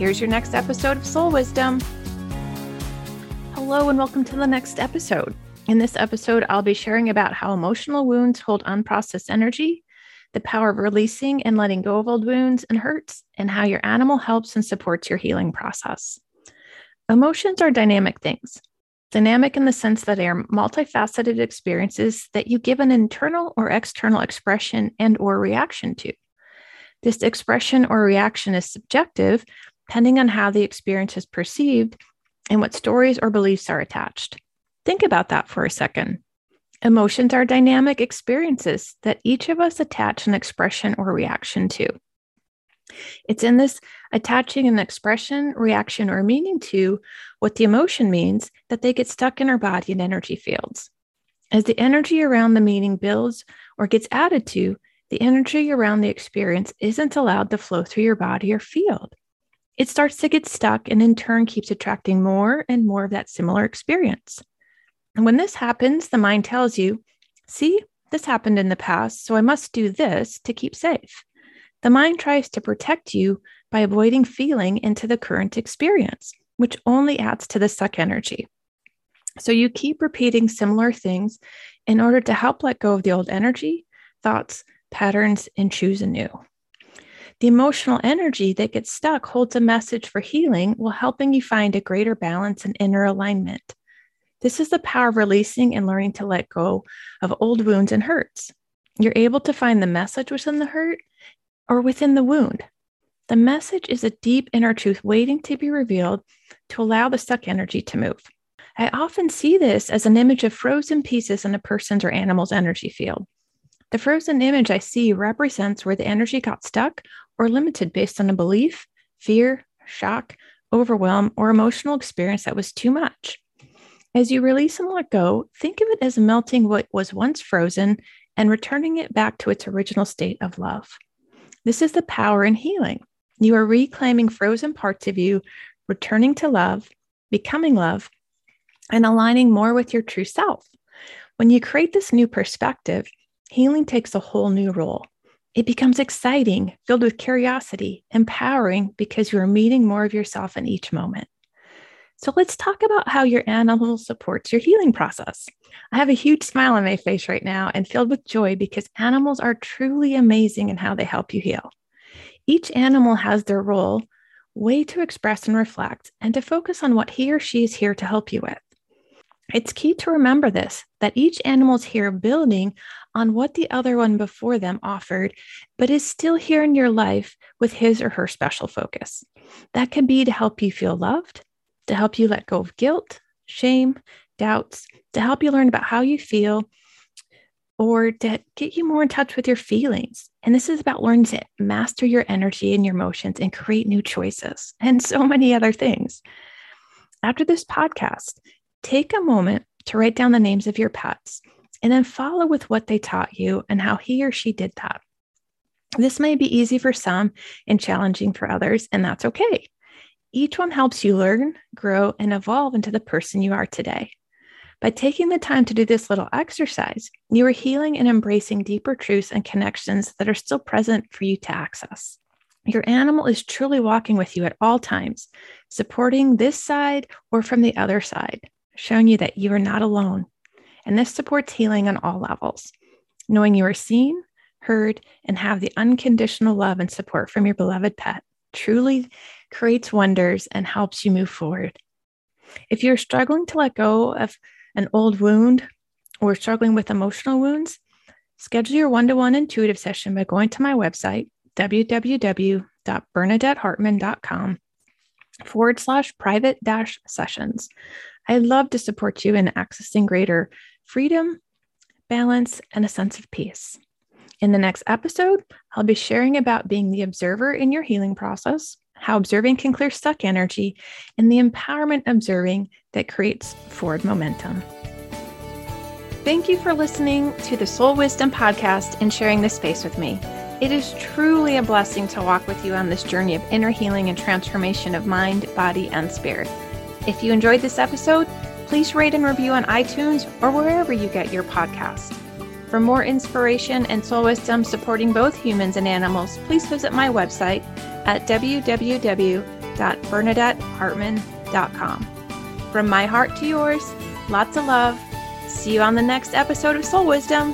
Here's your next episode of Soul Wisdom. Hello, and welcome to the next episode. In this episode, I'll be sharing about how emotional wounds hold unprocessed energy, the power of releasing and letting go of old wounds and hurts, and how your animal helps and supports your healing process. Emotions are dynamic things. Dynamic in the sense that they are multifaceted experiences that you give an internal or external expression and or reaction to. This expression or reaction is subjective depending on how the experience is perceived and what stories or beliefs are attached. Think about that for a second. Emotions are dynamic experiences that each of us attach an expression or reaction to. It's in this attaching an expression, reaction, or meaning to what the emotion means that they get stuck in our body and energy fields. As the energy around the meaning builds or gets added to, the energy around the experience isn't allowed to flow through your body or field it starts to get stuck and in turn keeps attracting more and more of that similar experience. And when this happens, the mind tells you, see, this happened in the past, so I must do this to keep safe. The mind tries to protect you by avoiding feeling into the current experience, which only adds to the suck energy. So you keep repeating similar things in order to help let go of the old energy, thoughts, patterns, and choose anew. The emotional energy that gets stuck holds a message for healing while helping you find a greater balance and inner alignment. This is the power of releasing and learning to let go of old wounds and hurts. You're able to find the message within the hurt or within the wound. The message is a deep inner truth waiting to be revealed to allow the stuck energy to move. I often see this as an image of frozen pieces in a person's or animal's energy field. The frozen image I see represents where the energy got stuck or limited based on a belief, fear, shock, overwhelm, or emotional experience that was too much. As you release and let go, think of it as melting what was once frozen and returning it back to its original state of love. This is the power in healing. You are reclaiming frozen parts of you, returning to love, becoming love, and aligning more with your true self. When you create this new perspective, healing takes a whole new role. It becomes exciting, filled with curiosity, empowering because you are meeting more of yourself in each moment. So let's talk about how your animal supports your healing process. I have a huge smile on my face right now and filled with joy because animals are truly amazing in how they help you heal. Each animal has their role, way to express and reflect, and to focus on what he or she is here to help you with. It's key to remember this that each animal is here building on what the other one before them offered, but is still here in your life with his or her special focus. That can be to help you feel loved, to help you let go of guilt, shame, doubts, to help you learn about how you feel, or to get you more in touch with your feelings. And this is about learning to master your energy and your emotions and create new choices and so many other things. After this podcast, take a moment to write down the names of your pets and then follow with what they taught you and how he or she did that. This may be easy for some and challenging for others, and that's okay. Each one helps you learn, grow, and evolve into the person you are today. By taking the time to do this little exercise, you are healing and embracing deeper truths and connections that are still present for you to access. Your animal is truly walking with you at all times, supporting this side or from the other side, showing you that you are not alone and this supports healing on all levels. Knowing you are seen, heard, and have the unconditional love and support from your beloved pet truly creates wonders and helps you move forward. If you're struggling to let go of an old wound or struggling with emotional wounds, schedule your one to one intuitive session by going to my website, www.bernadettehartman.com forward slash private dash sessions. I'd love to support you in accessing greater freedom, balance, and a sense of peace. In the next episode, I'll be sharing about being the observer in your healing process, how observing can clear stuck energy, and the empowerment observing that creates forward momentum. Thank you for listening to the Soul Wisdom Podcast and sharing this space with me. It is truly a blessing to walk with you on this journey of inner healing and transformation of mind, body, and spirit. If you enjoyed this episode, please rate and review on iTunes or wherever you get your podcast. For more inspiration and soul wisdom supporting both humans and animals, please visit my website at www.bernadettehartman.com. From my heart to yours, lots of love. See you on the next episode of Soul Wisdom.